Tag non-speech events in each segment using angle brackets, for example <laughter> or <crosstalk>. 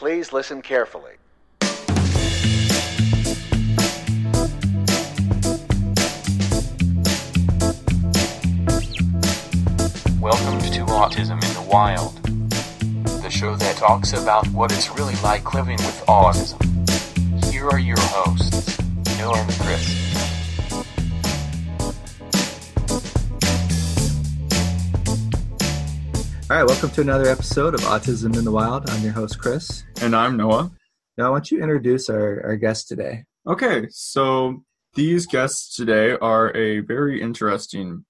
Please listen carefully. Welcome to Autism in the Wild, the show that talks about what it's really like living with autism. Here are your hosts, Noah and Chris. All right, welcome to another episode of Autism in the Wild. I'm your host, Chris. And I'm Noah. Now, I want you to introduce our, our guest today. Okay, so these guests today are a very interesting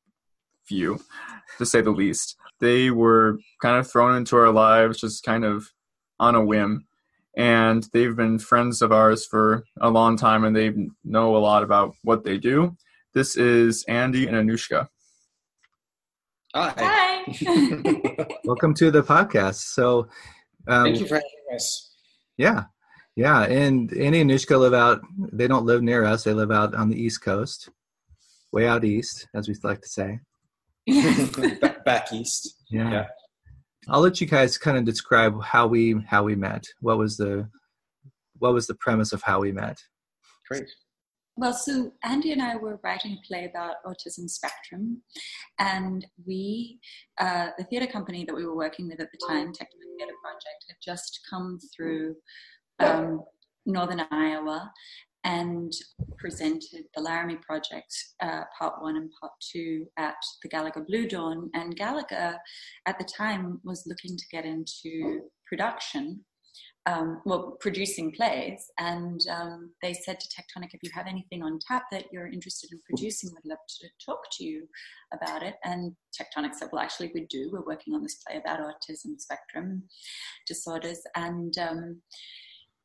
few, to say the least. They were kind of thrown into our lives just kind of on a whim. And they've been friends of ours for a long time and they know a lot about what they do. This is Andy and Anushka. Hi. <laughs> Welcome to the podcast. So, um, Thank you for having us. yeah, yeah. And Andy and Nishka live out, they don't live near us, they live out on the East Coast, way out east, as we like to say. <laughs> back, back east. Yeah. Yeah. I'll let you guys kind of describe how we how we met. What was the what was the premise of how we met? Great. Well, so Andy and I were writing a play about autism spectrum, and we, uh, the theatre company that we were working with at the time, Tectonic Theatre Project, had just come through um, northern Iowa and presented the Laramie Project, uh, part one and part two, at the Gallagher Bluedorn. And Gallagher, at the time, was looking to get into production um, well, producing plays, and um, they said to Tectonic, if you have anything on tap that you're interested in producing, we'd love to talk to you about it. And Tectonic said, well, actually, we do. We're working on this play about autism spectrum disorders, and um,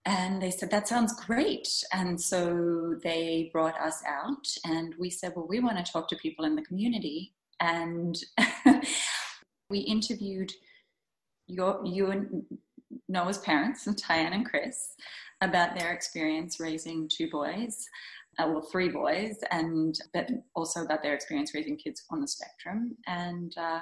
and they said that sounds great. And so they brought us out, and we said, well, we want to talk to people in the community, and <laughs> we interviewed your you and Noah's parents, <laughs> Tyann and Chris, about their experience raising two boys, uh, well, three boys, and but also about their experience raising kids on the spectrum. And uh,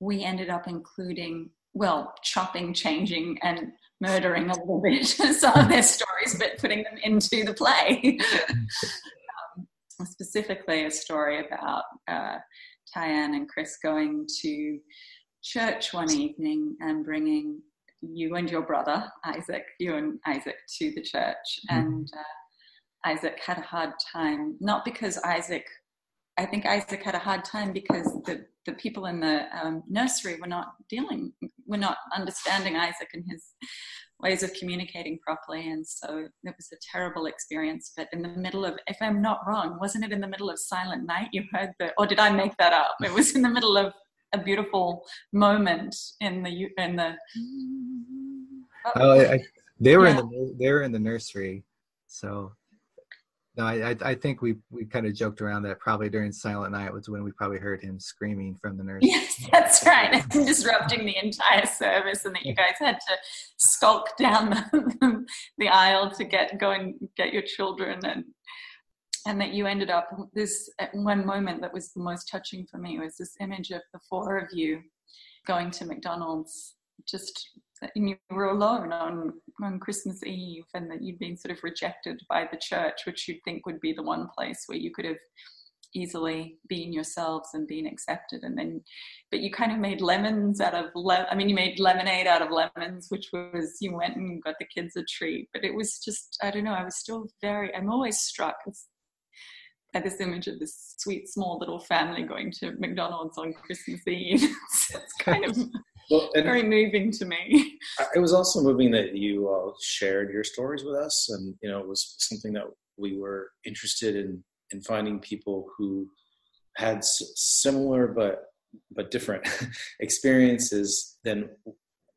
we ended up including, well, chopping, changing, and murdering a little bit <laughs> some of their stories, but putting them into the play. <laughs> um, specifically, a story about uh, Tyann and Chris going to church one evening and bringing you and your brother Isaac, you and Isaac to the church, mm-hmm. and uh, Isaac had a hard time. Not because Isaac, I think Isaac had a hard time because the the people in the um, nursery were not dealing, were not understanding Isaac and his ways of communicating properly, and so it was a terrible experience. But in the middle of, if I'm not wrong, wasn't it in the middle of Silent Night? You heard the, or did I make that up? It was in the middle of a beautiful moment in the in the. Mm-hmm. Oh, I, they were yeah. in the they were in the nursery, so. No, I I think we we kind of joked around that probably during Silent Night was when we probably heard him screaming from the nursery. Yes, that's right, <laughs> and disrupting the entire service, and that you guys had to skulk down <laughs> the, the aisle to get go and get your children, and and that you ended up this one moment that was the most touching for me was this image of the four of you going to McDonald's just and you were alone on on Christmas Eve and that you'd been sort of rejected by the church which you'd think would be the one place where you could have easily been yourselves and been accepted. And then but you kind of made lemons out of le- I mean you made lemonade out of lemons which was you went and got the kids a treat. But it was just I don't know I was still very I'm always struck at this image of this sweet small little family going to McDonald's on Christmas Eve. <laughs> it's kind of well, very moving to me. It was also moving that you all shared your stories with us, and you know it was something that we were interested in in finding people who had similar but but different <laughs> experiences than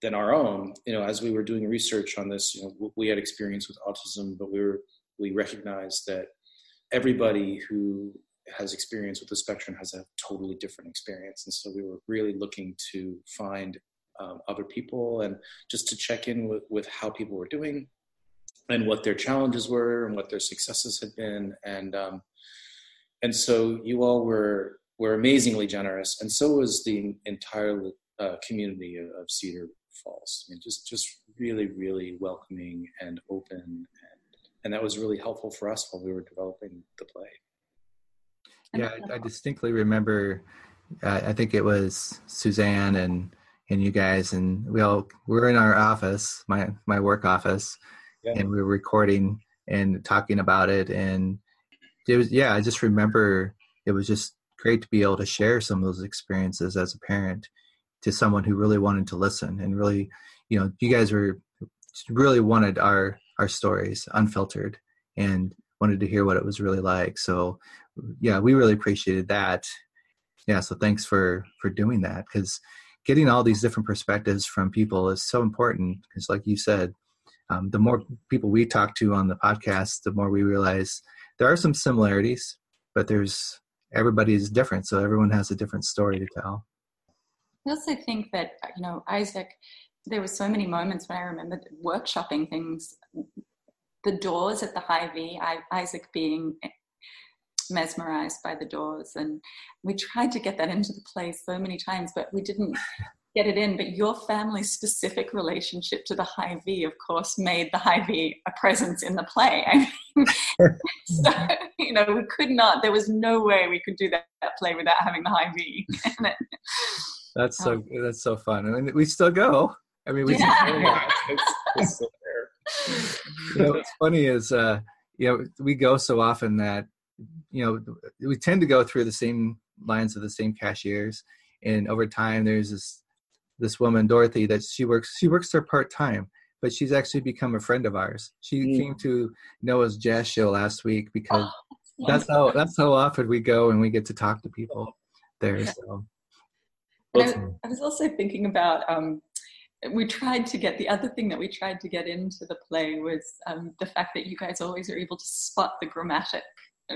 than our own. You know, as we were doing research on this, you know, we had experience with autism, but we were we recognized that everybody who has experience with the spectrum has a totally different experience. And so we were really looking to find um, other people and just to check in with, with how people were doing and what their challenges were and what their successes had been. And um, and so you all were were amazingly generous. And so was the entire uh, community of, cedar falls. I mean, just just really, really welcoming and open, and, and that was really helpful for us while we were developing the play. Yeah, I, I distinctly remember. Uh, I think it was Suzanne and and you guys, and we all were in our office, my my work office, yeah. and we were recording and talking about it, and it was yeah. I just remember it was just great to be able to share some of those experiences as a parent to someone who really wanted to listen and really, you know, you guys were really wanted our our stories unfiltered and wanted to hear what it was really like. So yeah, we really appreciated that. Yeah, so thanks for for doing that because getting all these different perspectives from people is so important. Because like you said, um, the more people we talk to on the podcast, the more we realize there are some similarities, but there's everybody is different, so everyone has a different story to tell. I also think that you know Isaac. There were so many moments when I remember workshopping things. The doors at the Hy-Vee, Isaac being mesmerized by the doors. And we tried to get that into the play so many times, but we didn't get it in. But your family's specific relationship to the Hy-Vee, of course, made the Hy-Vee a presence in the play. I mean, <laughs> so, you know, we could not, there was no way we could do that, that play without having the Hy-Vee. That's so, um, that's so fun. I mean, we still go. I mean, we yeah. it's, it's <laughs> still there. You know, what's funny is, uh, you know, we go so often that you know we tend to go through the same lines of the same cashiers and over time there's this this woman dorothy that she works she works there part-time but she's actually become a friend of ours she mm. came to noah's jazz show last week because oh, that's how that's how often we go and we get to talk to people there so I, I, was also thinking about um, we tried to get the other thing that we tried to get into the play was um, the fact that you guys always are able to spot the grammatic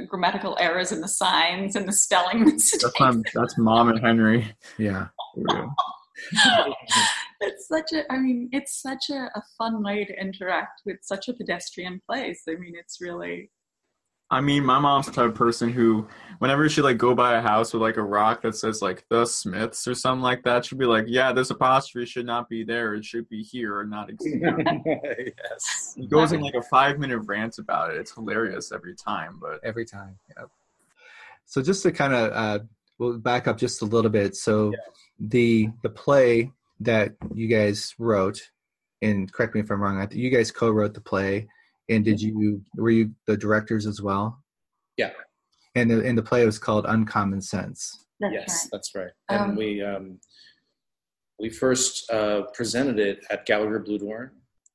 grammatical errors in the signs and the spelling <laughs> mistakes. That's, that's mom and Henry. Yeah. <laughs> it's such a i mean it's such a, a, fun way to interact with such a pedestrian place i mean it's really I mean, my mom's the type of person who, whenever she like go by a house with like a rock that says like the Smiths or something like that, she'll be like, "Yeah, this apostrophe should not be there. It should be here or not <laughs> exist." yes. He goes in like a five minute rant about it. It's hilarious every time, but every time. Yeah. So just to kind of uh, we'll back up just a little bit. So yeah. the the play that you guys wrote, and correct me if I'm wrong, you guys co-wrote the play and did you were you the directors as well? Yeah. And the and the play was called Uncommon Sense. That's yes, right. that's right. And um, we um, we first uh, presented it at Gallagher Bluedorn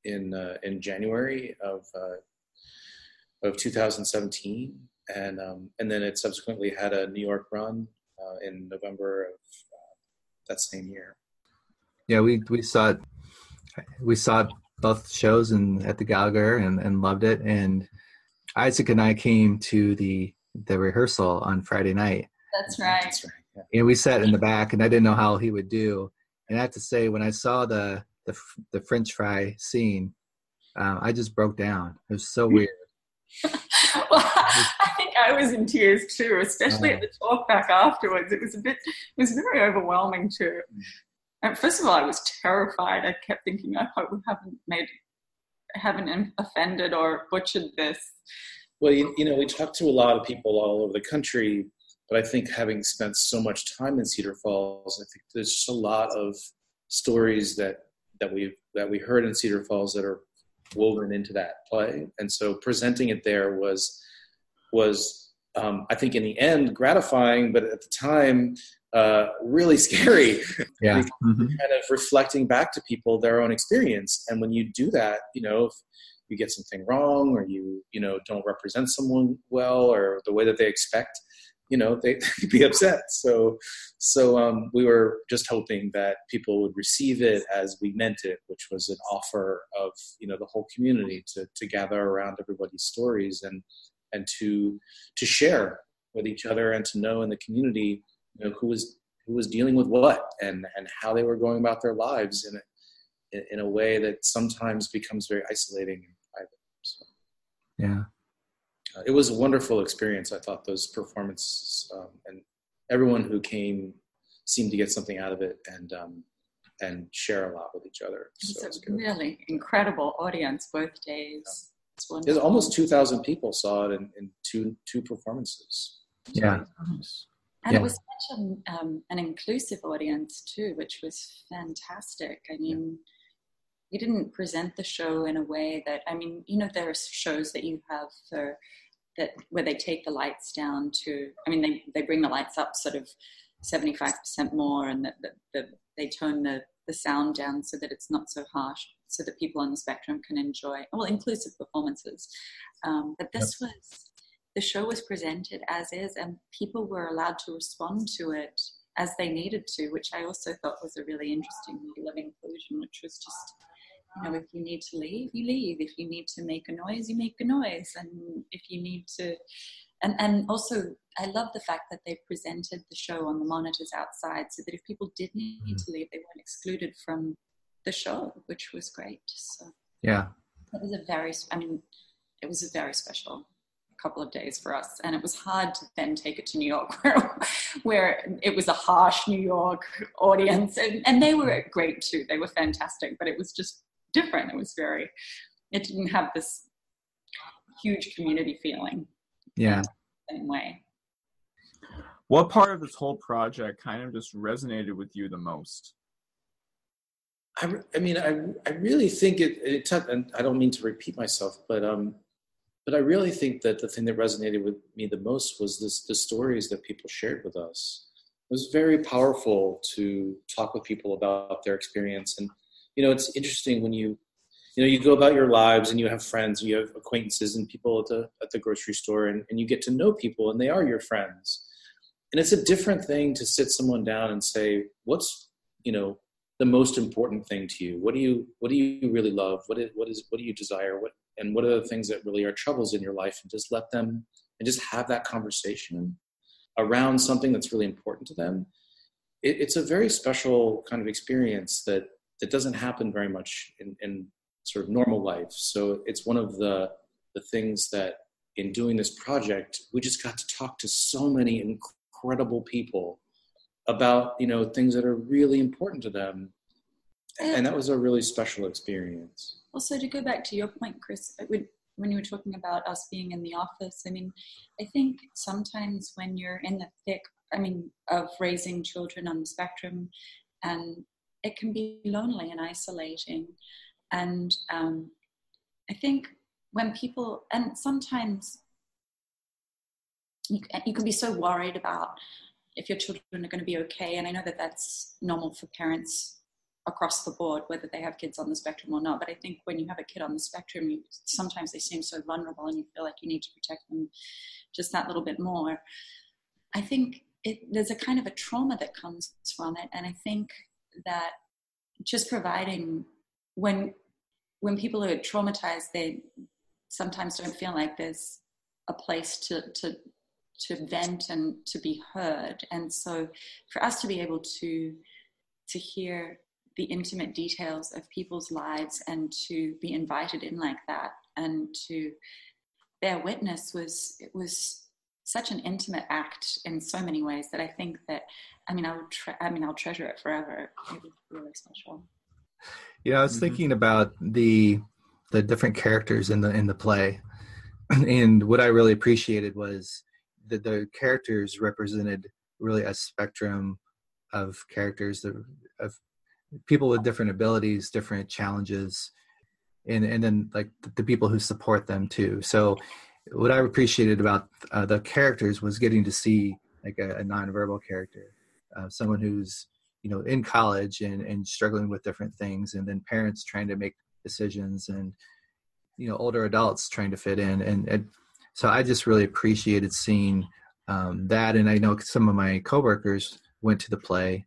in uh, in January of uh, of 2017, and um, and then it subsequently had a New York run uh, in November of uh, that same year. Yeah, we we saw it. We saw it both shows and at the Gallagher and, and loved it. And Isaac and I came to the the rehearsal on Friday night. That's right. That's right. Yeah. And we sat in the back, and I didn't know how he would do. And I have to say, when I saw the the, the French fry scene, um, I just broke down. It was so weird. <laughs> well, I think I was in tears too, especially uh, at the talk back afterwards. It was a bit, it was very overwhelming too. And first of all, I was terrified. I kept thinking, I hope we haven't made, haven't offended or butchered this. Well, you, you know, we talked to a lot of people all over the country, but I think having spent so much time in Cedar Falls, I think there's just a lot of stories that that we that we heard in Cedar Falls that are woven into that play, and so presenting it there was was um, I think in the end gratifying, but at the time uh, really scary. <laughs> Yeah. mm-hmm. Kind of reflecting back to people their own experience. And when you do that, you know, if you get something wrong or you, you know, don't represent someone well or the way that they expect, you know, they, <laughs> would be upset. So, so um, we were just hoping that people would receive it as we meant it, which was an offer of, you know, the whole community to, to gather around everybody's stories and, and to, to share with each other and to know in the community you know, who was who was dealing with what and and how they were going about their lives in a, in a way that sometimes becomes very isolating and private. So, yeah, uh, it was a wonderful experience. I thought those performances um, and everyone who came seemed to get something out of it, and um, and share a lot with each other. So it's a really incredible audience both days. Yeah. There's almost 2,000 people saw it in, in two two performances. Yeah. And yeah. it was such an, um, an inclusive audience too, which was fantastic. I mean, you didn't present the show in a way that I mean, you know, there are shows that you have for that where they take the lights down to. I mean, they they bring the lights up sort of seventy five percent more, and that the, the, they tone the the sound down so that it's not so harsh, so that people on the spectrum can enjoy well inclusive performances. Um, but this yep. was the show was presented as is, and people were allowed to respond to it as they needed to, which I also thought was a really interesting model of inclusion, which was just you know, if you need to leave, you leave. If you need to make a noise, you make a noise. And if you need to, and, and also, I love the fact that they presented the show on the monitors outside so that if people did need mm-hmm. to leave, they weren't excluded from the show, which was great. So, yeah. It was a very, I mean, it was a very special couple of days for us and it was hard to then take it to new york <laughs> where, where it was a harsh new york audience and, and they were great too they were fantastic but it was just different. It was very, it didn't have this huge community feeling. Yeah. Same way. What part of this whole project kind of just resonated with you the most? I, I mean, I, I really think it, it took, and I don't mean to repeat myself, but, um, but I really think that the thing that resonated with me the most was this, the stories that people shared with us. It was very powerful to talk with people about their experience and you know, it's interesting when you, you know, you go about your lives and you have friends, you have acquaintances and people at the at the grocery store, and, and you get to know people, and they are your friends. And it's a different thing to sit someone down and say, "What's you know the most important thing to you? What do you what do you really love? What is what is what do you desire? What and what are the things that really are troubles in your life? And just let them and just have that conversation around something that's really important to them. It, it's a very special kind of experience that that doesn't happen very much in, in sort of normal life. So it's one of the the things that in doing this project, we just got to talk to so many incredible people about you know things that are really important to them, and that was a really special experience. Also, to go back to your point, Chris, when you were talking about us being in the office, I mean, I think sometimes when you're in the thick, I mean, of raising children on the spectrum and it can be lonely and isolating. And um, I think when people, and sometimes you, you can be so worried about if your children are going to be okay. And I know that that's normal for parents across the board, whether they have kids on the spectrum or not. But I think when you have a kid on the spectrum, you, sometimes they seem so vulnerable and you feel like you need to protect them just that little bit more. I think it, there's a kind of a trauma that comes from it. And I think that just providing when when people are traumatized they sometimes don't feel like there's a place to to to vent and to be heard and so for us to be able to to hear the intimate details of people's lives and to be invited in like that and to bear witness was it was such an intimate act in so many ways that I think that I mean I'll tre- I mean I'll treasure it forever. It was really special. Yeah, I was mm-hmm. thinking about the the different characters in the in the play, <clears throat> and what I really appreciated was that the characters represented really a spectrum of characters of, of people with different abilities, different challenges, and and then like the people who support them too. So what I appreciated about uh, the characters was getting to see like a, a nonverbal character, uh, someone who's you know in college and, and struggling with different things, and then parents trying to make decisions, and you know older adults trying to fit in, and, and so I just really appreciated seeing um, that, and I know some of my coworkers went to the play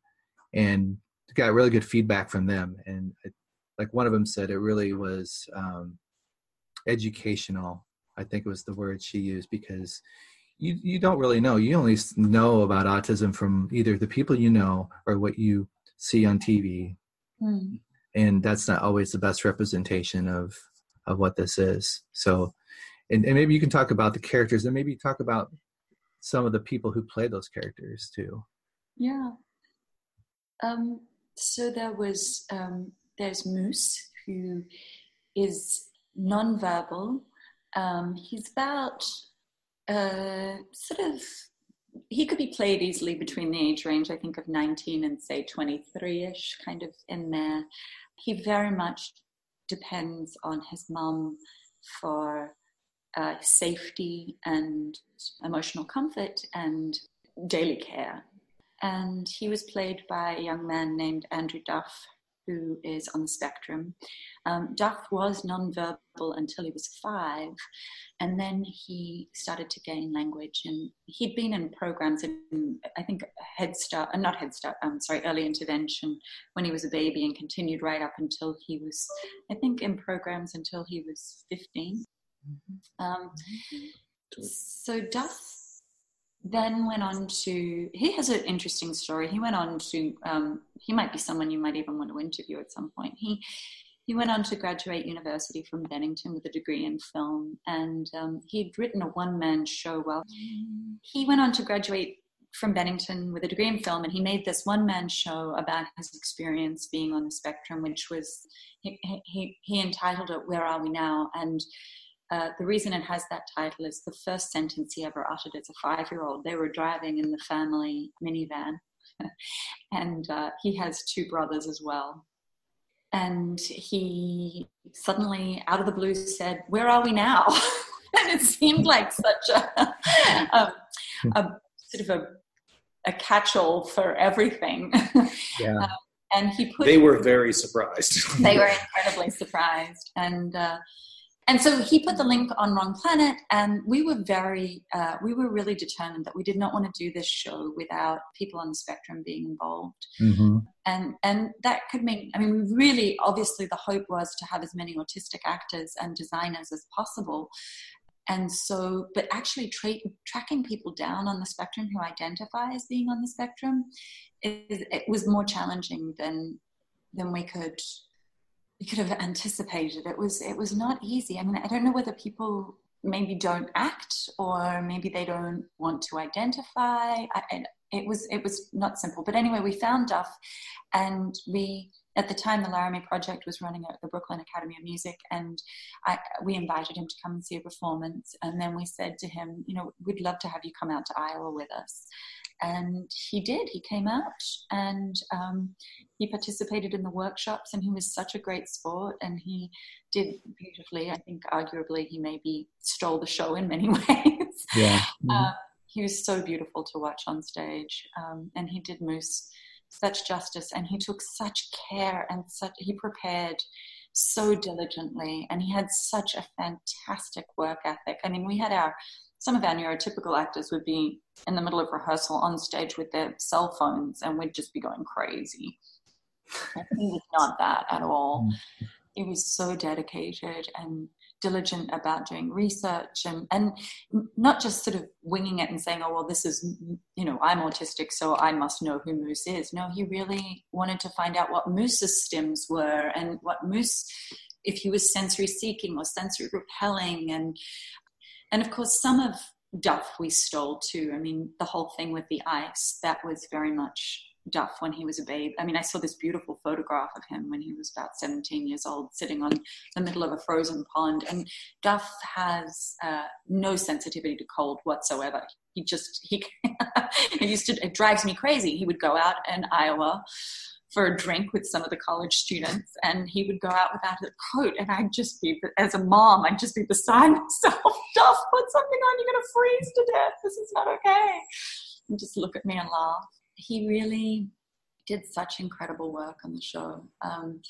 and got really good feedback from them, and it, like one of them said, it really was um, educational I think it was the word she used because you you don't really know. You only know about autism from either the people you know or what you see on TV, mm. and that's not always the best representation of of what this is. So, and, and maybe you can talk about the characters, and maybe talk about some of the people who play those characters too. Yeah. Um, so there was um, there's Moose who is nonverbal. Um, he's about uh, sort of he could be played easily between the age range I think of 19 and say 23ish, kind of in there. He very much depends on his mum for uh, safety and emotional comfort and daily care. And he was played by a young man named Andrew Duff, who is on the spectrum. Um, Duff was nonverbal until he was five, and then he started to gain language. And he'd been in programs in, I think, Head Start, uh, not Head Start, um, sorry, early intervention when he was a baby, and continued right up until he was, I think, in programs until he was 15. Mm-hmm. Um, so Duff then went on to he has an interesting story. He went on to um, he might be someone you might even want to interview at some point. He he went on to graduate university from bennington with a degree in film and um, he'd written a one-man show well he went on to graduate from bennington with a degree in film and he made this one-man show about his experience being on the spectrum which was he, he, he entitled it where are we now? And uh, the reason it has that title is the first sentence he ever uttered as a five year old. They were driving in the family minivan, <laughs> and uh, he has two brothers as well. And he suddenly, out of the blue, said, Where are we now? <laughs> and it seemed like such a, a, <laughs> a sort of a, a catch all for everything. Yeah. Um, and he put. They were very surprised. they were incredibly surprised. And, uh, and so he put the link on wrong planet and we were very uh, we were really determined that we did not want to do this show without people on the spectrum being involved mm-hmm. and and that could mean i mean really obviously the hope was to have as many autistic actors and designers as possible and so but actually tra- tracking people down on the spectrum who identify as being on the spectrum is, it was more challenging than than we could you could have anticipated. It was it was not easy. I mean, I don't know whether people maybe don't act or maybe they don't want to identify. I, it was it was not simple. But anyway, we found Duff, and we at the time the Laramie Project was running at the Brooklyn Academy of Music, and I, we invited him to come and see a performance. And then we said to him, you know, we'd love to have you come out to Iowa with us and he did. He came out and um, he participated in the workshops and he was such a great sport and he did beautifully. I think arguably he maybe stole the show in many <laughs> ways. Yeah. Mm-hmm. uh, he was so beautiful to watch on stage um, and he did moose such justice and he took such care and such he prepared so diligently and he had such a fantastic work ethic. I mean we had our some of our neurotypical actors would be in the middle of rehearsal on stage with their cell phones and we'd just be going crazy. he was not that at all. Mm. He was so dedicated and diligent about doing research and, and not just sort of winging it and saying, oh, well, this is, you know, I'm autistic, so I must know who Moose is. No, he really wanted to find out what Moose's stims were and what Moose, if he was sensory seeking or sensory repelling and and of course, some of Duff we stole too. I mean, the whole thing with the ice, that was very much Duff when he was a babe. I mean, I saw this beautiful photograph of him when he was about 17 years old, sitting on the middle of a frozen pond. And Duff has uh, no sensitivity to cold whatsoever. He just, he, <laughs> used to, it drives me crazy. He would go out in Iowa for a drink with some of the college students and he would go out without a coat and I'd just be as a mom I'd just be beside myself. <laughs> Duff put something on you're gonna freeze to death. This is not okay. And just look at me and laugh. He really did such incredible work on the show. Um,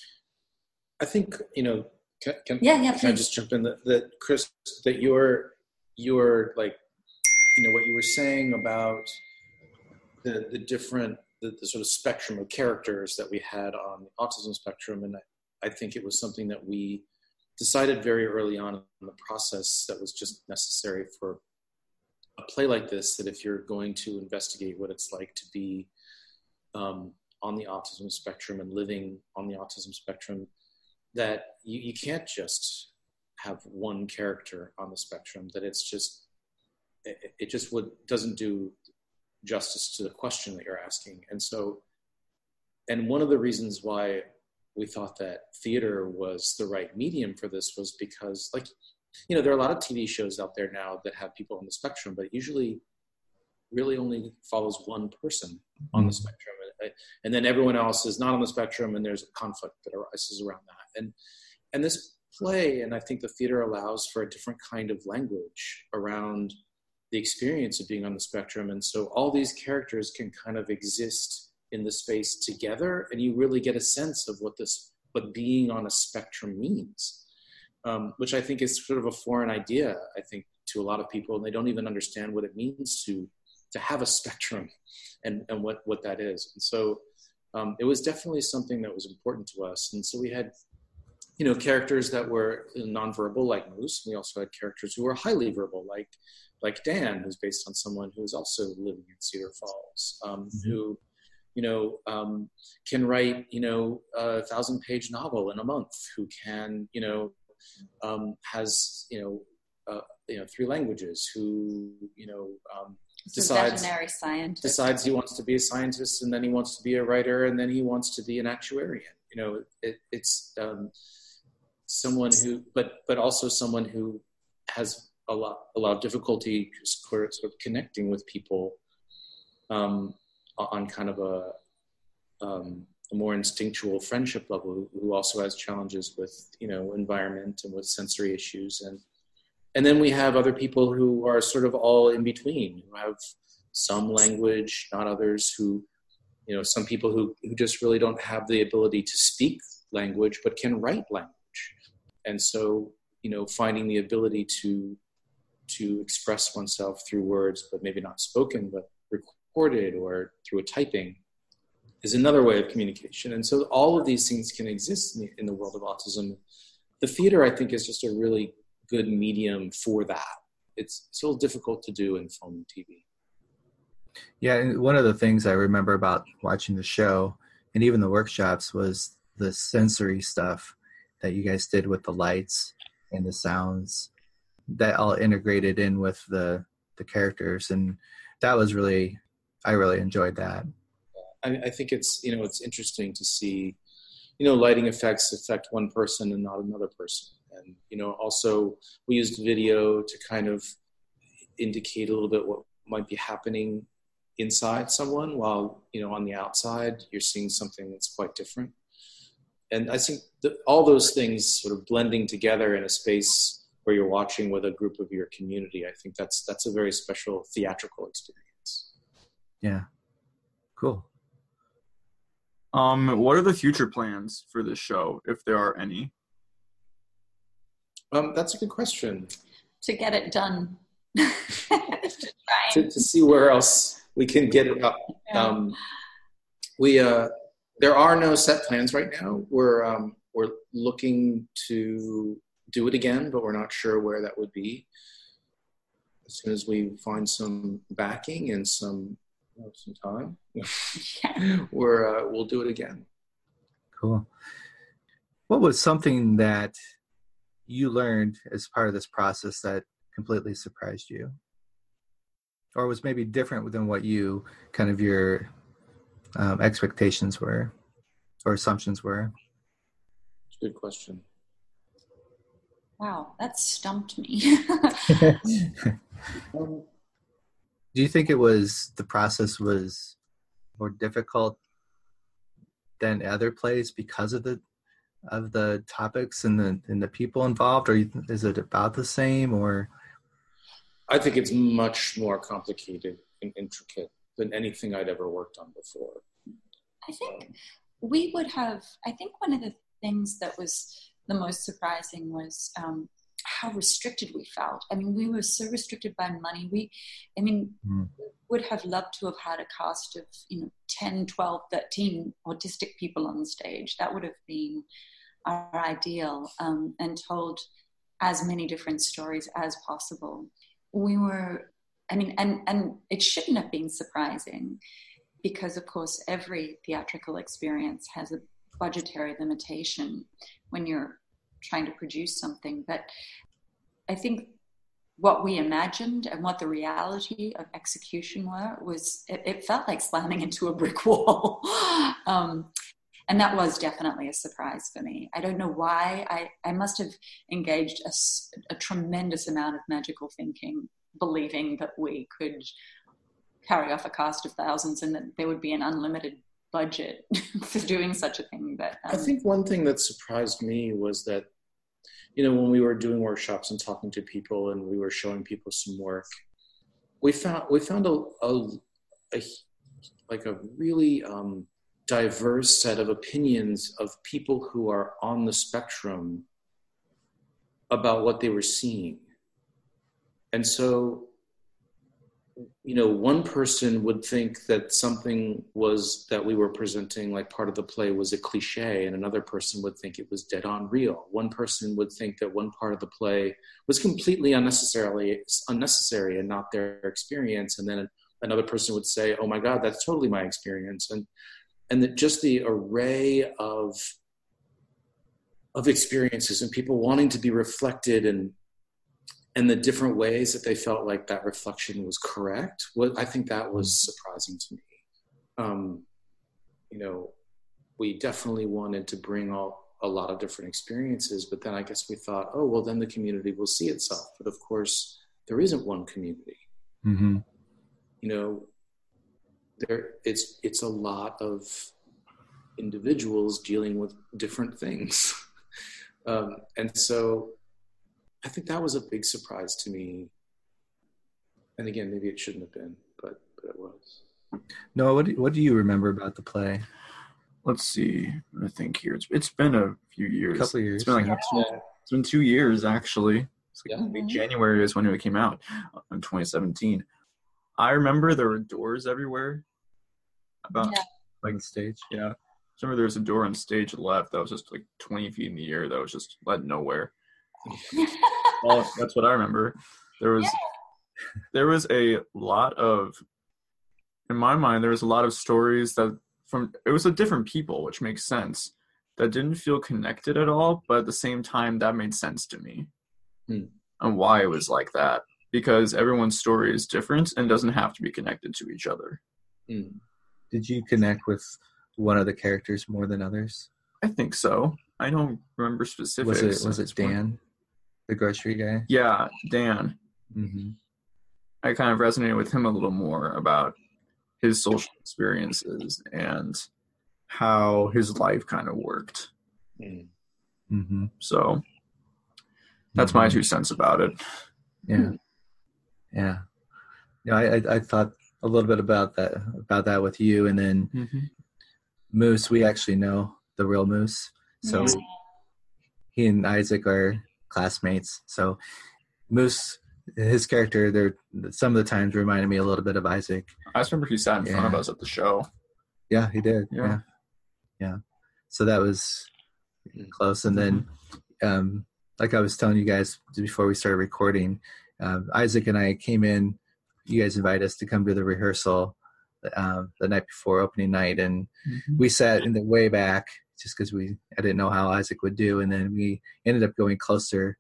I think you know can, can, yeah, yeah, can I just jump in that, that Chris that you're you're like you know what you were saying about the the different the, the, sort of spectrum of characters that we had on the autism spectrum. And I, I think it was something that we decided very early on in the process that was just necessary for a play like this that if you're going to investigate what it's like to be um, on the autism spectrum and living on the autism spectrum, that you, you can't just have one character on the spectrum, that it's just, it, it just would, doesn't do justice to the question that you're asking. And so and one of the reasons why we thought that theater was the right medium for this was because like you know there are a lot of tv shows out there now that have people on the spectrum but usually really only follows one person on the mm-hmm. spectrum and then everyone else is not on the spectrum and there's a conflict that arises around that and and this play and i think the theater allows for a different kind of language around the experience of being on the spectrum. And so all these characters can kind of exist in the space together and you really get a sense of what this what being on a spectrum means um, which i think is sort of a foreign idea i think to a lot of people. And they don't even understand what it means to to have a spectrum and and what what that is. And so um, it was definitely something that was important to us. And so we had you know characters that were nonverbal like moose we also had characters who were highly verbal like like dan who's based on someone who's also living in cedar falls um, mm-hmm. who you know, um, can write, you know, a thousand page novel in a month, who can, you know, um, has, you know, uh, you know, three languages, who, you know, um, decides, decides he wants to be a scientist and then he wants to be a writer and then he wants to be an actuarian. You know, it, it's um, someone who, but, but also someone who has a lot, a lot of difficulty sort of connecting with people um, on kind of a, um, a more instinctual friendship level who also has challenges with you know environment and with sensory issues. And and then we have other people who are sort of all in between who have some language not others who you know some people who, who just really don't have the ability to speak language but can write language and so you know finding the ability to to express oneself through words but maybe not spoken but recorded or through a typing is another way of communication. And so all of these things can exist in the, in the world of autism. The theater, I think, is just a really good medium for that. It's still difficult to do in film and TV. Yeah, and one of the things I remember about watching the show and even the workshops was the sensory stuff that you guys did with the lights and the sounds that all integrated in with the the characters. And that was really I really enjoyed that. I, I think it's you know it's interesting to see you know lighting effects affect one person and not another person. And you know also we used video to kind of indicate a little bit what might be happening inside someone while you know on the outside you're seeing something that's quite different and i think that all those things sort of blending together in a space where you're watching with a group of your community i think that's that's a very special theatrical experience yeah. Cool. Um, what are the future plans for this show, if there are any? Um, that's a good question. To get it done. <laughs> to, to, see where else we can get it up. Yeah. Um, we uh, there are no set plans right now. We're um, we're looking to do it again, but we're not sure where that would be. As soon as we find some backing and some have some time, yeah. <laughs> <laughs> we're uh, we'll do it again. Cool. What was something that you learned as part of this process that completely surprised you, or was maybe different than what you kind of your um, expectations were or assumptions were? Good question. Wow, that stumped me. <laughs> um, do you think it was the process was more difficult than other plays because of the of the topics and the and the people involved or is it about the same or i think it's much more complicated and intricate than anything i'd ever worked on before i think we would have i think one of the things that was the most surprising was um, how restricted we felt. I mean, we were so restricted by money. We, I mean, mm. would have loved to have had a cast of, you know, 10, 12, 13 autistic people on stage. That would have been our ideal um, and told as many different stories as possible. We were, I mean, and, and it shouldn't have been surprising because, of course, every theatrical experience has a budgetary limitation when you're trying to produce something. But I think what we imagined and what the reality of execution were was it, it felt like slamming into a brick <laughs> wall. Um, and that was definitely a surprise for me. I don't know why. I, I must have engaged a, a tremendous amount of magical thinking believing that we could carry off a cast of thousands and that there would be an unlimited budget <laughs> for doing such a thing but um, i think one thing that surprised me was that you know when we were doing workshops and talking to people and we were showing people some work we found we found a, a, a like a really um, diverse set of opinions of people who are on the spectrum about what they were seeing and so you know, one person would think that something was that we were presenting, like part of the play, was a cliche, and another person would think it was dead on real. One person would think that one part of the play was completely unnecessarily unnecessary and not their experience, and then another person would say, "Oh my God, that's totally my experience," and and that just the array of of experiences and people wanting to be reflected and and the different ways that they felt like that reflection was correct what i think that was mm-hmm. surprising to me um, you know we definitely wanted to bring all a lot of different experiences but then i guess we thought oh well then the community will see itself but of course there isn't one community mm-hmm. you know there it's it's a lot of individuals dealing with different things <laughs> um, and so I think that was a big surprise to me. And again, maybe it shouldn't have been, but but it was. No, what do, what do you remember about the play? Let's see. I think here it's it's been a few years. A couple years. It's been like yeah. two, it's been two years actually. Like yeah. January is when it came out in 2017. I remember there were doors everywhere. About yeah. like stage. Yeah. I remember there was a door on stage left that was just like 20 feet in the air that was just led nowhere. <laughs> well, that's what I remember. There was yeah. there was a lot of in my mind there was a lot of stories that from it was a different people, which makes sense. That didn't feel connected at all, but at the same time that made sense to me. Hmm. And why it was like that. Because everyone's story is different and doesn't have to be connected to each other. Hmm. Did you connect with one of the characters more than others? I think so. I don't remember specifics. Was it was it Dan? The grocery guy. Yeah, Dan. Mm-hmm. I kind of resonated with him a little more about his social experiences and how his life kind of worked. Mm-hmm. So that's mm-hmm. my two cents about it. Yeah, yeah. Yeah, I, I thought a little bit about that about that with you, and then mm-hmm. Moose. We actually know the real Moose, so yeah. he and Isaac are classmates. So Moose, his character, there some of the times reminded me a little bit of Isaac. I just remember he sat in yeah. front of us at the show. Yeah, he did. Yeah. yeah, yeah. So that was close. And then, um, like I was telling you guys before we started recording, uh, Isaac and I came in. You guys invited us to come to the rehearsal uh, the night before opening night, and mm-hmm. we sat in the way back just because we I didn't know how Isaac would do, and then we ended up going closer.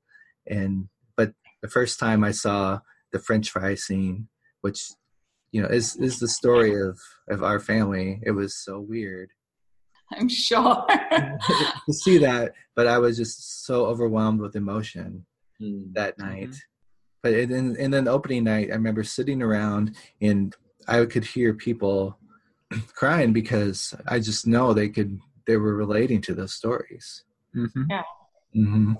And but the first time I saw the French fry scene, which you know is is the story of of our family, it was so weird. <laughs> I'm sure <laughs> to see that, but I was just so overwhelmed with emotion mm. that night. Mm-hmm. But it, and, and then the opening night, I remember sitting around and I could hear people <clears throat> crying because I just know they could they were relating to those stories. Mm-hmm. Yeah. Mm-hmm.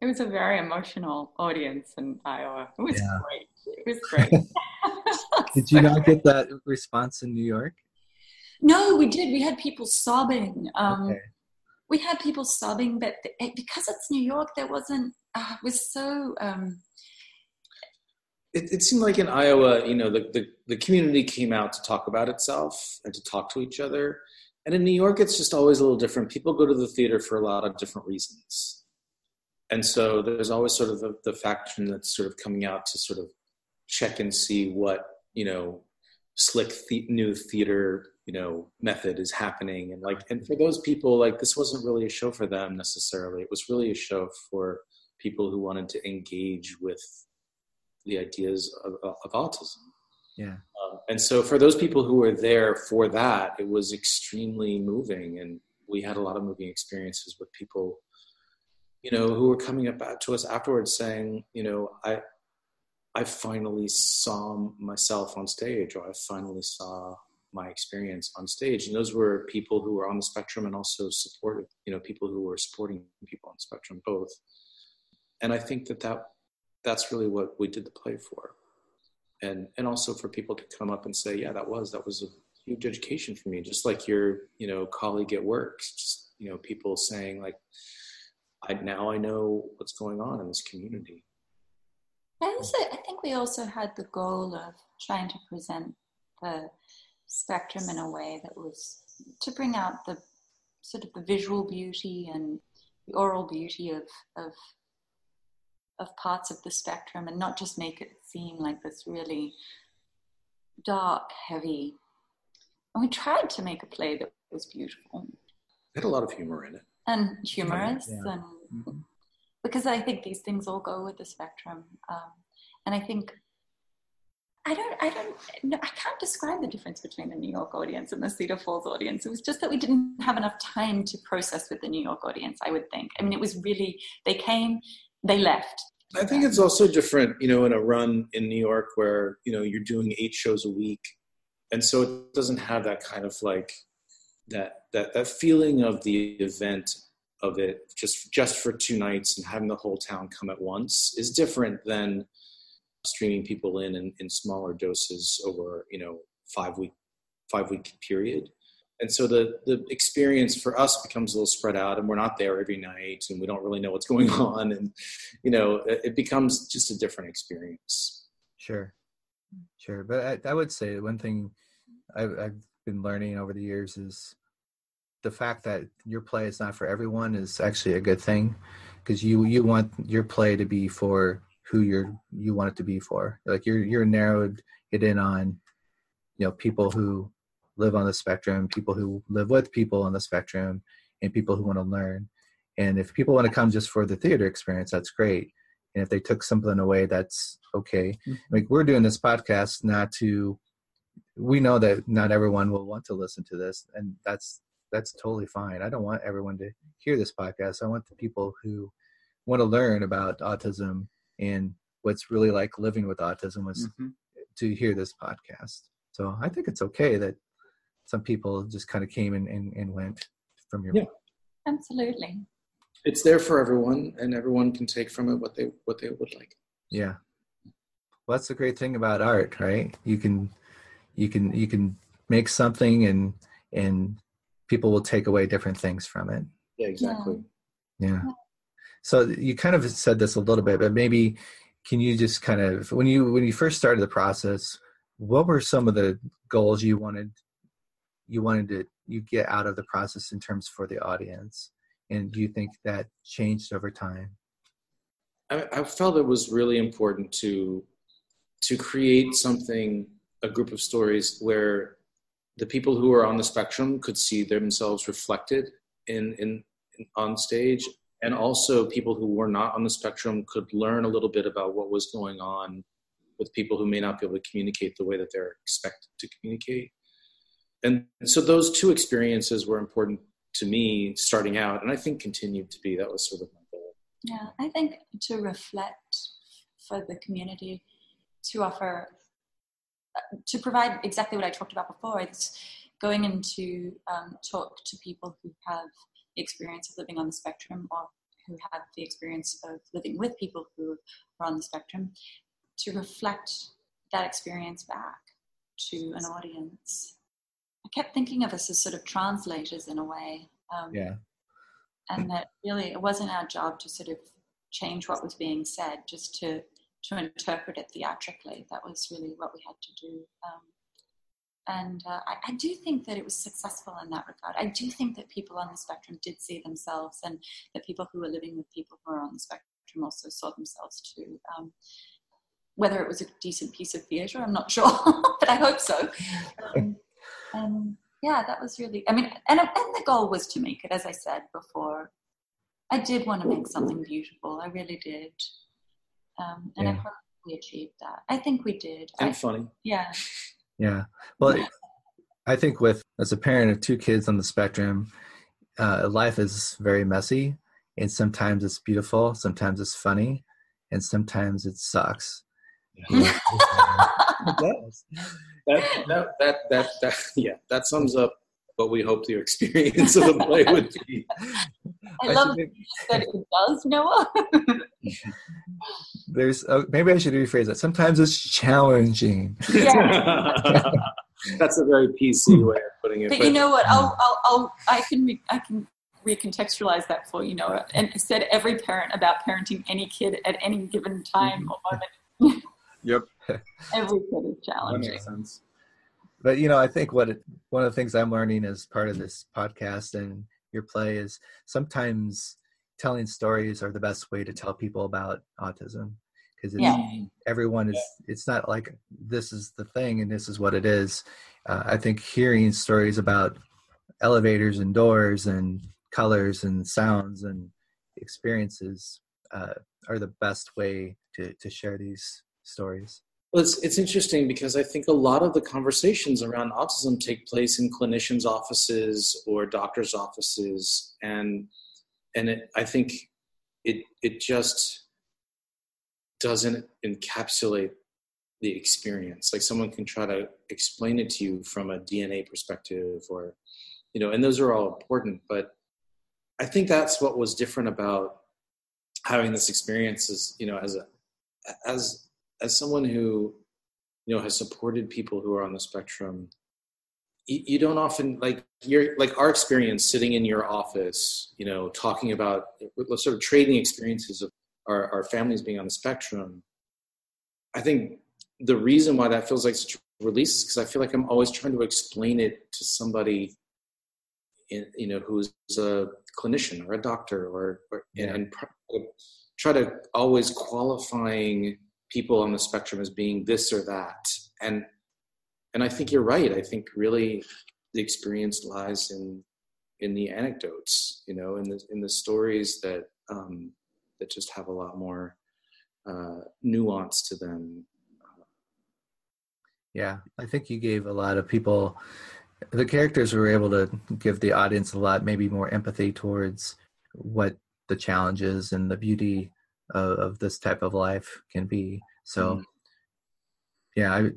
It was a very emotional audience in Iowa. It was yeah. great. It was great. <laughs> <laughs> did you not get that response in New York? No, we did. We had people sobbing. Um, okay. We had people sobbing, but because it's New York, there wasn't. Uh, it was so. Um, it, it, seemed like in Iowa, you know, the, the, the community came out to talk about itself and to talk to each other. And in New York, it's just always a little different. People go to the theater for a lot of different reasons. And so there's always sort of the, the faction that's sort of coming out to sort of check and see what, you know, slick the- new theater, you know, method is happening. And like, and for those people, like, this wasn't really a show for them necessarily. It was really a show for people who wanted to engage with the ideas of, of autism. Yeah. Um, and so for those people who were there for that, it was extremely moving, and we had a lot of moving experiences with people, you know, who were coming up to us afterwards saying, you know, I, I finally saw myself on stage, or I finally saw my experience on stage. And those were people who were on the spectrum and also supported, you know, people who were supporting people on the spectrum both. And I think that, that that's really what we did the play for. And and also for people to come up and say, yeah, that was that was a huge education for me. Just like your, you know, colleague at work, just you know, people saying like, I now I know what's going on in this community. I also I think we also had the goal of trying to present the spectrum in a way that was to bring out the sort of the visual beauty and the aural beauty of of of parts of the spectrum and not just make it seem like this really dark, heavy. And we tried to make a play that was beautiful. It had a lot of humor in it. And humorous yeah. and mm-hmm. because I think these things all go with the spectrum. Um, and I think I don't, I don't, no, I can't describe the difference between the New York audience and the Cedar Falls audience. It was just that we didn't have enough time to process with the New York audience, I would think. I mean, it was really, they came, they left. I think it's also different, you know, in a run in New York where, you know, you're doing eight shows a week. And so it doesn't have that kind of like, that, that, that feeling of the event of it just, just for two nights and having the whole town come at once is different than, streaming people in, in in smaller doses over you know five week five week period and so the the experience for us becomes a little spread out and we're not there every night and we don't really know what's <laughs> going on. And you know it, becomes just a different experience. Sure. Sure. But i, I would say one thing I've, I've been learning over the years is the fact that your play is not for everyone is actually a good thing because you you want your play to be for who you're you want it to be for. Like you're you're narrowed it in on, you know, people who live on the spectrum, people who live with people on the spectrum, and people who want to learn. And if people want to come just for the theater experience, that's great. And if they took something away, that's okay. Mm-hmm. Like we're doing this podcast not to we know that not everyone will want to listen to this and that's that's totally fine. I don't want everyone to hear this podcast. I want the people who want to learn about autism and what's really like living with autism was mm-hmm. to hear this podcast. So I think it's okay that some people just kind of came and, and, and went from your yeah. Absolutely. It's there for everyone and everyone can take from it what they what they would like. Yeah. Well that's the great thing about art, right? You can you can you can make something and and people will take away different things from it. Yeah, exactly. yeah. yeah. So you kind of said this a little bit, but maybe can you just kind of when you when you first started the process, what were some of the goals you wanted you wanted to you get out of the process in terms for the audience, and do you think that changed over time? I, I felt it was really important to to create something, a group of stories where the people who are on the spectrum could see themselves reflected in, in, in on stage. And also people who were not on the spectrum could learn a little bit about what was going on with people who may not be able to communicate the way that they're expected to communicate and so those two experiences were important to me starting out and i think continued to be that was sort of my goal yeah i think to reflect for the community to offer to provide exactly what i talked about before it's going into um, talk to people who have the experience of living on the spectrum or who have the experience of living with people who are on the spectrum to reflect that experience back to an audience. I kept thinking of us as sort of translators in a way. Um, yeah. And that really it wasn't our job to sort of change what was being said, just to to interpret it theatrically. That was really what we had to do. Um, and uh, I, I, do think that it was successful in that regard. I do think that people on the spectrum did see themselves, and that people who were living with people who are on the spectrum also saw themselves too. Um, whether it was a decent piece of theatre, I'm not <laughs> sure, but I hope so. <laughs> Um, and yeah, that was really. I mean, and and the goal was to make it, as I said before. I did want to make something beautiful. I really did, um, and yeah. I hope we achieved that. I think we did. And I, funny. yeah. <laughs> Yeah. Well, I think with as a parent of two kids on the spectrum, uh, life is very messy, and sometimes it's beautiful, sometimes it's funny, and sometimes it sucks. <laughs> that, that, that, that, that, yeah, that sums up what we hope the experience of the play would be. I love that it does, Noah. <laughs> There's uh, maybe I should rephrase that. Sometimes it's challenging. Yeah. <laughs> That's a very PC way of putting it. But you know what? I'll, I'll, I'll I can, re- I can recontextualize that for you, Noah, and said every parent about parenting any kid at any given time or <laughs> moment. Yep. <laughs> Every kid is That challenging. makes sense. But you know, I think what it, one of the things I'm learning as part of this podcast and your play is sometimes telling stories are the best way to tell people about autism because Yeah. everyone is it's not like this is the thing and this is what it is uh, i think hearing stories about elevators and doors and colors and sounds and experiences uh, are the best way to, to share these stories Well, it's, it's interesting because I think a lot of the conversations around autism take place in clinicians' offices or doctors' offices, and and it, I think it it just doesn't encapsulate the experience. Like someone can try to explain it to you from a DNA perspective, or you know, and those are all important. But I think that's what was different about having this experience. Is you know, as a as as someone who you know has supported people who are on the spectrum you, you don't often like you're like our experience sitting in your office you know talking about sort of trading experiences of our, our families being on the spectrum i think the reason why that feels like such a release is because i feel like i'm always trying to explain it to somebody in, you know who's a clinician or a doctor or, or Yeah. and pr- try to always qualifying people on the spectrum as being this or that. And and i think you're right. I think really the experience lies in in the anecdotes you know in the in the stories that um that just have a lot more uh nuance to them. Yeah, I think you gave a lot of people, the characters were able to give the audience a lot, maybe more empathy towards what the challenges and the beauty of, of this type of life can be. So, Mhm. yeah, I,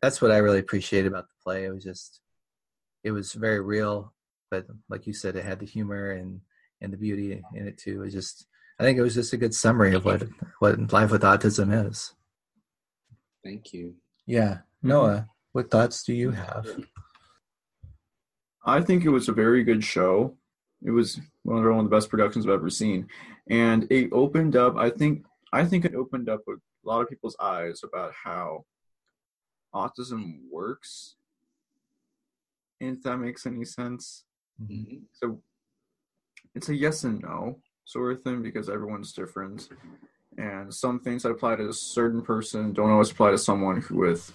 that's what I really appreciate about the play. It was just, it was very real, but like you said, it had the humor and and the beauty in it too. It was just, I think it was just a good summary of what what life with autism is. thank you Yeah, Noah, what thoughts do you have? I think it was a very good show. It was one of one of the best productions I've ever seen, and it opened up. I think I think it opened up a lot of people's eyes about how autism works. If that makes any sense. Mhm. So it's a yes and no sort of thing because everyone's different, and some things that apply to a certain person don't always apply to someone who with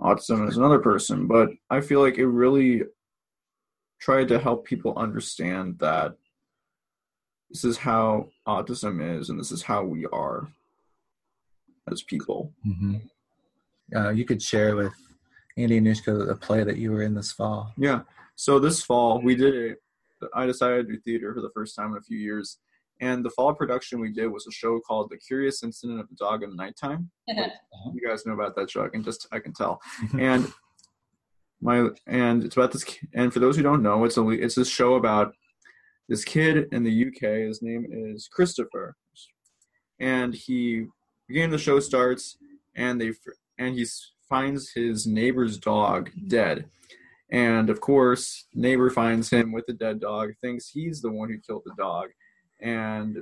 autism as another person. But I feel like it really tried to help people understand that this is how autism is and this is how we are as people. Mm-hmm. Uh, you could share with Andy and Nishka a play that you were in this fall. Yeah. So this fall we did a I decided to do theater for the first time in a few years. And the fall production we did was a show called The Curious Incident of the Dog in the Nighttime. <laughs> You guys know about that show, I can just I can tell. <laughs> and my and it's about this and for those who don't know, it's a it's a show about this kid in the UK. His name is Christopher. And he beginning the show starts and they and he finds his neighbor's dog dead. And of course, neighbor finds him with the dead dog, thinks he's the one who killed the dog, and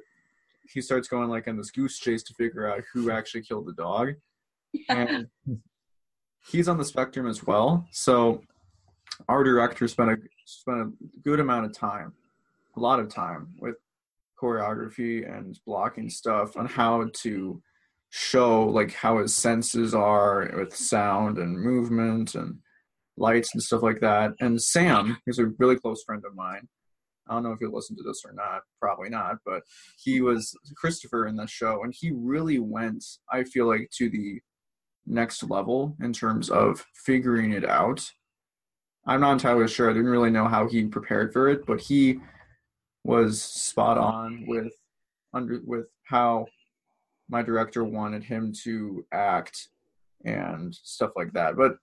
he starts going like on this goose chase to figure out who actually killed the dog. <laughs> And he's on the spectrum as well. So our director spent a spent a good amount of time, a lot of time with choreography and blocking stuff on how to show like how his senses are with sound and movement and lights and stuff like that. And Sam, who's a really close friend of mine, I don't know if you'll listen to this or not, probably not, but he was Christopher in the show, and he really went, I feel like, to the next level in terms of figuring it out. I'm not entirely sure. I didn't really know how he prepared for it, but he was spot on with under with how my director wanted him to act and stuff like that. But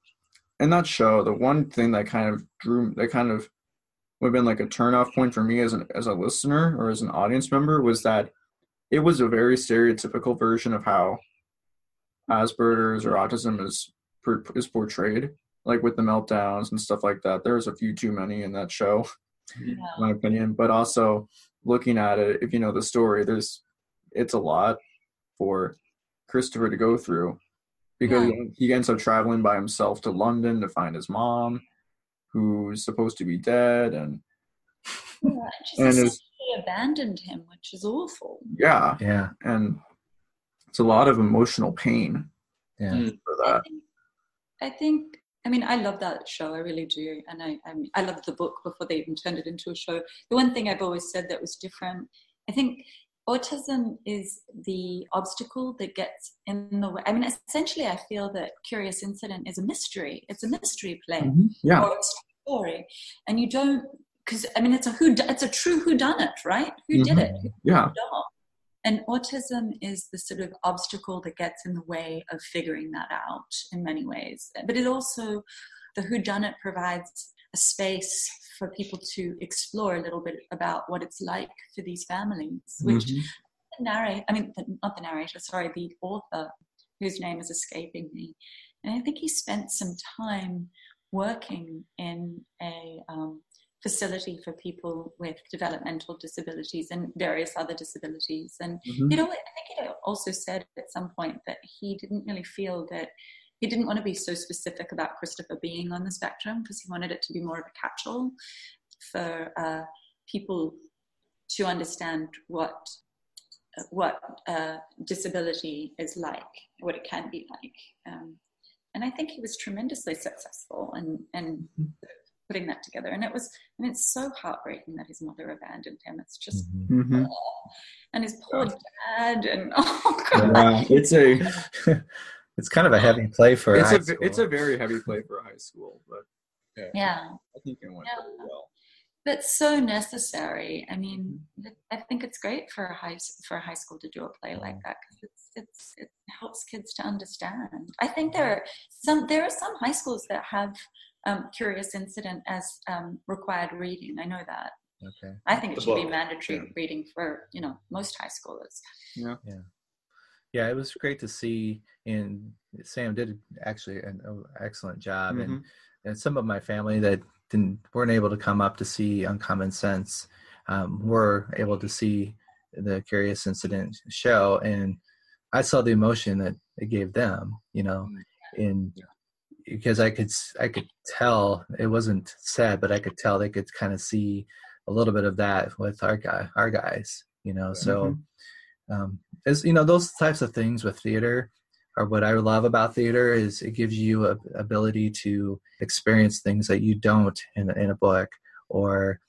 in that show, the one thing that kind of drew that kind of would have been like a turnoff point for me as an as a listener or as an audience member was that it was a very stereotypical version of how Asperger's or autism is is portrayed, like with the meltdowns and stuff like that. There's a few too many in that show, yeah. in my opinion. But also looking at it, if you know the story, there's it's a lot for Christopher to go through because yeah. he ends up traveling by himself to London to find his mom, who's supposed to be dead, and yeah, and is, abandoned him, which is awful. Yeah, yeah, and it's a lot of emotional pain. Yeah, mm. for that. I think, I think. I mean, I love that show. I really do, and I, I, mean, I loved the book before they even turned it into a show. The one thing I've always said that was different, I think, autism is the obstacle that gets in the way. I mean, essentially, I feel that Curious Incident is a mystery. It's a mystery play mm-hmm. yeah. or a story, and you don't because I mean, it's a who. It's a true who done it, right? Who mm-hmm. did it? Who yeah. And autism is the sort of obstacle that gets in the way of figuring that out in many ways. But it also, the who done it provides a space for people to explore a little bit about what it's like for these families, which mm-hmm. the narrator, I mean, not the narrator, sorry, the author, whose name is escaping me. And I think he spent some time working in a um, facility for people with developmental disabilities and various other disabilities. And, mm-hmm. you know, I think he also said at some point that he didn't really feel that he didn't want to be so specific about Christopher being on the spectrum because he wanted it to be more of a catch-all for uh, people to understand what what uh, disability is like, what it can be like. Um, and I think he was tremendously successful in, in putting that together. And it was, I mean, it's so heartbreaking that his mother abandoned him. It's just, mm-hmm. oh, and his poor dad, and <laughs> oh god, yeah, it's a <laughs> it's kind of a heavy play for it's a, a it's a very heavy play for a high school, but yeah, yeah. I think it went yeah. very well. But so necessary. I mean, mm-hmm. I think it's great for a high for a high school to do a play like that because it's it's it helps kids to understand. I think mm-hmm. there are some there are some high schools that have um, Curious Incident as um, required reading. I know that. Okay. I think it the should book. be mandatory yeah. reading for you know most high schoolers. Yeah. Yeah yeah, it was great to see. And Sam did actually an excellent job. Mm-hmm. And and some of my family that didn't weren't able to come up to see Uncommon Sense um, were able to see the Curious Incident show, and I saw the emotion that it gave them. You know, in because I could I could tell it wasn't sad, but I could tell they could kind of see a little bit of that with our guy our guys. You know, so. Mm-hmm um, as you know those types of things with theater are what i love about theater is it gives you a ability to experience things that you don't in, in a book or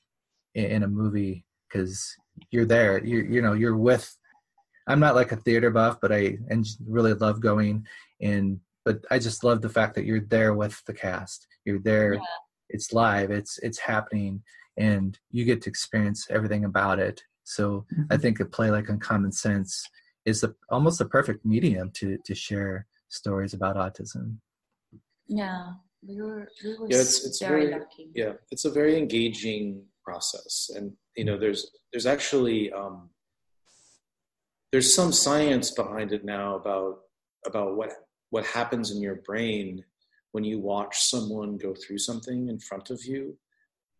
in, a movie because you're there you you know you're with i'm not like a theater buff but i and really love going and but i just love the fact that you're there with the cast you're there yeah. it's live it's it's happening and you get to experience everything about it so mm-hmm. I think a play like Uncommon Sense is the, almost the perfect medium to to share stories about autism. Yeah, we were, we were yeah, it's, it's very, very lucky. Yeah, it's a very engaging process, and you know, there's there's actually um, there's some science behind it now about about what what happens in your brain when you watch someone go through something in front of you.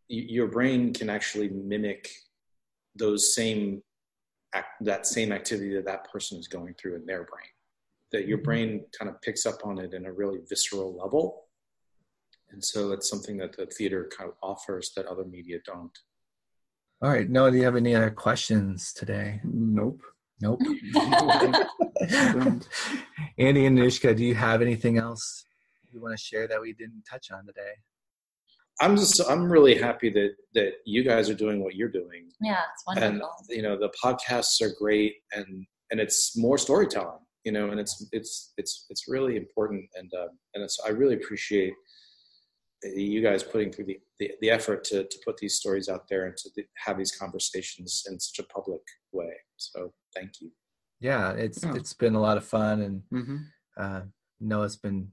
Your brain can actually mimic those same that same activity that that person is going through in their brain that your mm-hmm. brain kind of picks up on it in a really visceral level and so it's something that the theater kind of offers that other media don't all right no do you have any other questions today nope nope <laughs> <laughs> andy and nishka do you have anything else you want to share that we didn't touch on today I'm just I'm really happy that that you guys are doing what you're doing. Yeah, it's wonderful. And you know the podcasts are great, and and it's more storytelling. You know, and it's it's it's it's really important, and uh, and it's I really appreciate you guys putting through the, the, the, effort to, to put these stories out there and to have these conversations in such a public way. So thank you. Yeah, it's oh. it's been a lot of fun, and mm-hmm. uh, Noah's been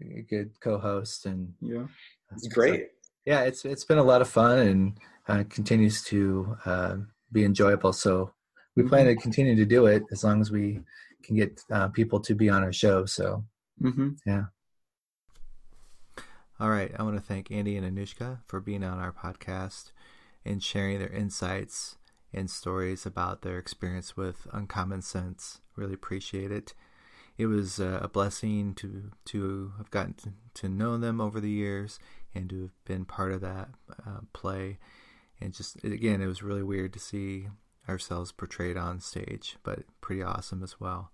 a good co-host, and yeah, it's great. So, yeah, it's it's been a lot of fun and uh, continues to uh, be enjoyable. So we mm-hmm. plan to continue to do it as long as we can get uh, people to be on our show. So mm-hmm. yeah. All right, I want to thank Andy and Anushka for being on our podcast and sharing their insights and stories about their experience with Uncommon Sense. Really appreciate it. It was uh, a blessing to to have gotten to, to know them over the years and to have been part of that uh, play. And just again, it was really weird to see ourselves portrayed on stage, but pretty awesome as well.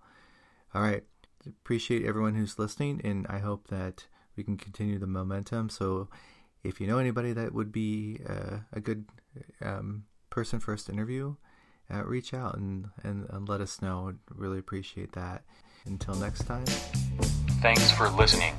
All right, appreciate everyone who's listening, and I hope that we can continue the momentum. So if you know anybody that would be uh, a good um, person first interview, uh, reach out and, and, and let us know. I'd really appreciate that. Until next time. Thanks for listening.